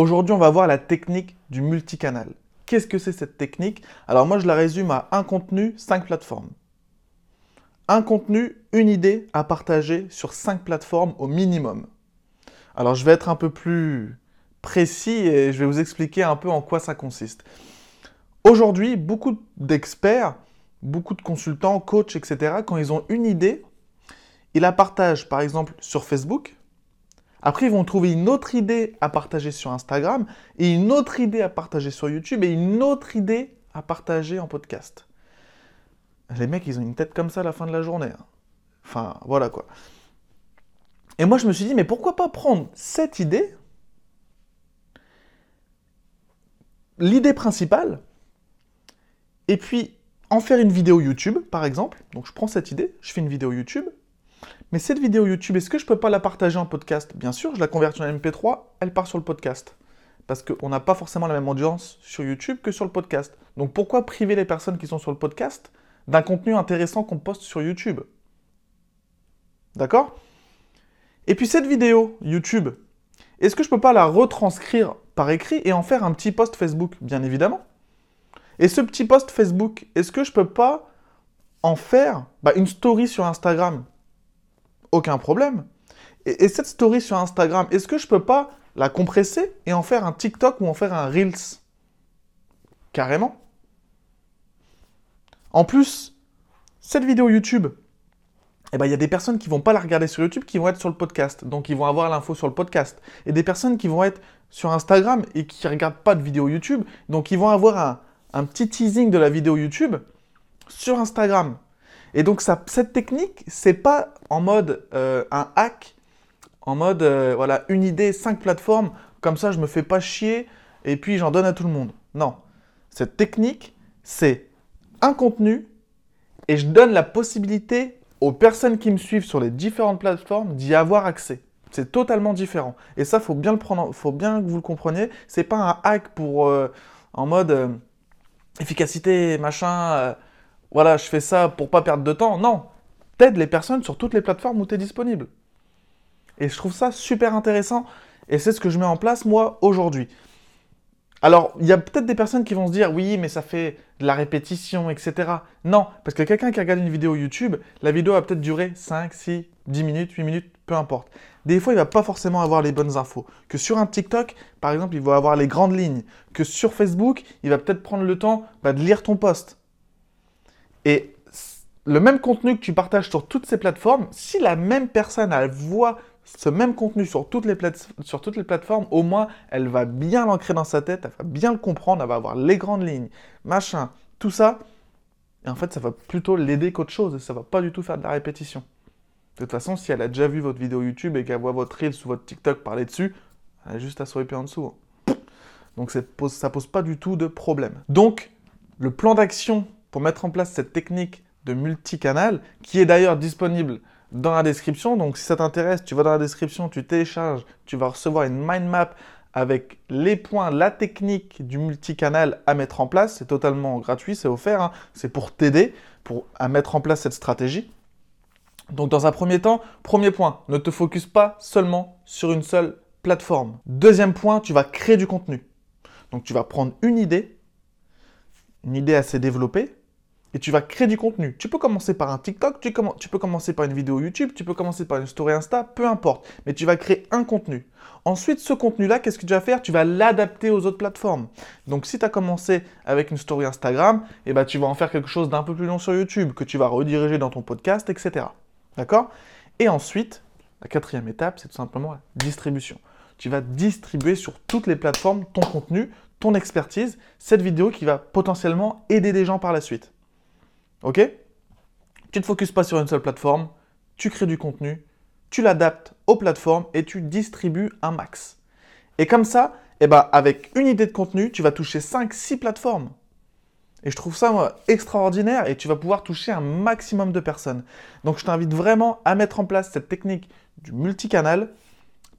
Aujourd'hui, on va voir la technique du multicanal. Qu'est-ce que c'est cette technique? Alors moi, je la résume à un contenu, cinq plateformes. Un contenu, une idée à partager sur cinq plateformes au minimum. Alors je vais être un peu plus précis et je vais vous expliquer un peu en quoi ça consiste. Aujourd'hui, beaucoup d'experts, beaucoup de consultants, coachs, etc., quand ils ont une idée, ils la partagent par exemple sur Facebook, après, ils vont trouver une autre idée à partager sur Instagram, et une autre idée à partager sur YouTube, et une autre idée à partager en podcast. Les mecs, ils ont une tête comme ça à la fin de la journée. Hein. Enfin, voilà quoi. Et moi, je me suis dit, mais pourquoi pas prendre cette idée, l'idée principale, et puis en faire une vidéo YouTube, par exemple. Donc, je prends cette idée, je fais une vidéo YouTube, mais cette vidéo YouTube, est-ce que je peux pas la partager en podcast? Bien sûr, je la convertis en MP3, elle part sur le podcast. Parce qu'on n'a pas forcément la même audience sur YouTube que sur le podcast. Donc pourquoi priver les personnes qui sont sur le podcast d'un contenu intéressant qu'on poste sur YouTube? D'accord? Et puis cette vidéo YouTube, est-ce que je peux pas la retranscrire par écrit et en faire un petit post Facebook? Bien évidemment. Et ce petit post Facebook, est-ce que je peux pas en faire bah, une story sur Instagram? Aucun problème. Et, cette story sur Instagram, est-ce que je peux pas la compresser et en faire un TikTok ou en faire un Reels? Carrément. En plus, cette vidéo YouTube, eh ben, il y a des personnes qui vont pas la regarder sur YouTube, qui vont être sur le podcast. Donc, ils vont avoir l'info sur le podcast. Et des personnes qui vont être sur Instagram et qui ne regardent pas de vidéo YouTube. Donc, ils vont avoir un, un petit teasing de la vidéo YouTube sur Instagram. Et donc cette technique, c'est pas en mode euh, un hack, en mode euh, voilà une idée, cinq plateformes, comme ça je me fais pas chier et puis j'en donne à tout le monde. Non, cette technique, c'est un contenu et je donne la possibilité aux personnes qui me suivent sur les différentes plateformes d'y avoir accès. C'est totalement différent. Et ça, faut bien le prendre, faut bien que vous le compreniez. C'est pas un hack pour euh, en mode efficacité machin voilà, je fais ça pour pas perdre de temps. Non, t'aides les personnes sur toutes les plateformes où tu es disponible. Et je trouve ça super intéressant et c'est ce que je mets en place moi aujourd'hui. Alors, il y a peut-être des personnes qui vont se dire oui, mais ça fait de la répétition, etc. Non, parce que quelqu'un qui regarde une vidéo YouTube, la vidéo va peut-être durer 5, 6, 10 minutes, 8 minutes, peu importe. Des fois, il va pas forcément avoir les bonnes infos. Que sur un TikTok, par exemple, il va avoir les grandes lignes. Que sur Facebook, il va peut-être prendre le temps bah, de lire ton post. Et le même contenu que tu partages sur toutes ces plateformes, si la même personne elle voit ce même contenu sur toutes, les sur toutes les plateformes, au moins elle va bien l'ancrer dans sa tête, elle va bien le comprendre, elle va avoir les grandes lignes, machin, tout ça. Et en fait, ça va plutôt l'aider qu'autre chose, et ça va pas du tout faire de la répétition. De toute façon, si elle a déjà vu votre vidéo YouTube et qu'elle voit votre Reels ou votre TikTok parler dessus, elle a juste à swiper en dessous. Donc ça pose pas du tout de problème. Donc, le plan d'action pour mettre en place cette technique de multicanal, qui est d'ailleurs disponible dans la description. Donc si ça t'intéresse, tu vas dans la description, tu télécharges, tu vas recevoir une mind map avec les points, la technique du multicanal à mettre en place. C'est totalement gratuit, c'est offert. Hein. C'est pour t'aider pour, à mettre en place cette stratégie. Donc dans un premier temps, premier point, ne te focus pas seulement sur une seule plateforme. Deuxième point, tu vas créer du contenu. Donc tu vas prendre une idée, une idée assez développée, et tu vas créer du contenu. Tu peux commencer par un TikTok, tu, peux commencer par une vidéo YouTube, tu peux commencer par une story Insta, peu importe. Mais tu vas créer un contenu. Ensuite, ce contenu-là, qu'est-ce que tu vas faire? Tu vas l'adapter aux autres plateformes. Donc, si tu as commencé avec une story Instagram, eh ben, tu vas en faire quelque chose d'un peu plus long sur YouTube, que tu vas rediriger dans ton podcast, etc. D'accord? Et ensuite, la quatrième étape, c'est tout simplement la distribution. Tu vas distribuer sur toutes les plateformes ton contenu, ton expertise, cette vidéo qui va potentiellement aider des gens par la suite. Ok? Tu ne te focuses pas sur une seule plateforme, tu crées du contenu, tu l'adaptes aux plateformes et tu distribues un max. Et comme ça, eh ben, avec une idée de contenu, tu vas toucher 5-6 plateformes. Et je trouve ça extraordinaire et tu vas pouvoir toucher un maximum de personnes. Donc je t'invite vraiment à mettre en place cette technique du multicanal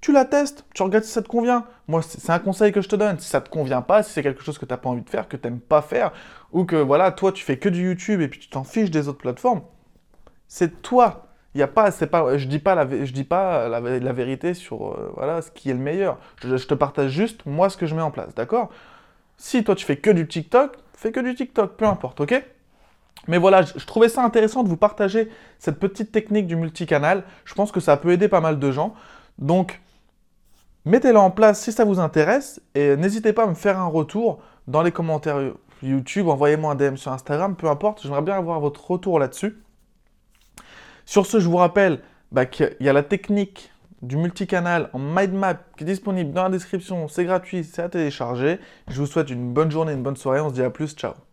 tu la testes, tu regardes si ça te convient. Moi, c'est un conseil que je te donne. Si ça te convient pas, si c'est quelque chose que tu n'as pas envie de faire, que tu n'aimes pas faire, ou que voilà, toi, tu fais que du YouTube et puis tu t'en fiches des autres plateformes, c'est toi. Il y a pas, c'est pas, je dis pas la, je dis pas la, vérité sur euh, voilà ce qui est le meilleur. Je, je te partage juste moi ce que je mets en place, d'accord? Si toi tu fais que du TikTok, fais que du TikTok, peu importe, ok? Mais voilà, je, trouvais ça intéressant de vous partager cette petite technique du multicanal. Je pense que ça peut aider pas mal de gens. Donc, mettez-la en place si ça vous intéresse et n'hésitez pas à me faire un retour dans les commentaires YouTube, envoyez-moi un DM sur Instagram, peu importe, j'aimerais bien avoir votre retour là-dessus. Sur ce, je vous rappelle bah, qu'il y a la technique du multicanal en mind map qui est disponible dans la description, c'est gratuit, c'est à télécharger. Je vous souhaite une bonne journée, une bonne soirée, on se dit à plus, ciao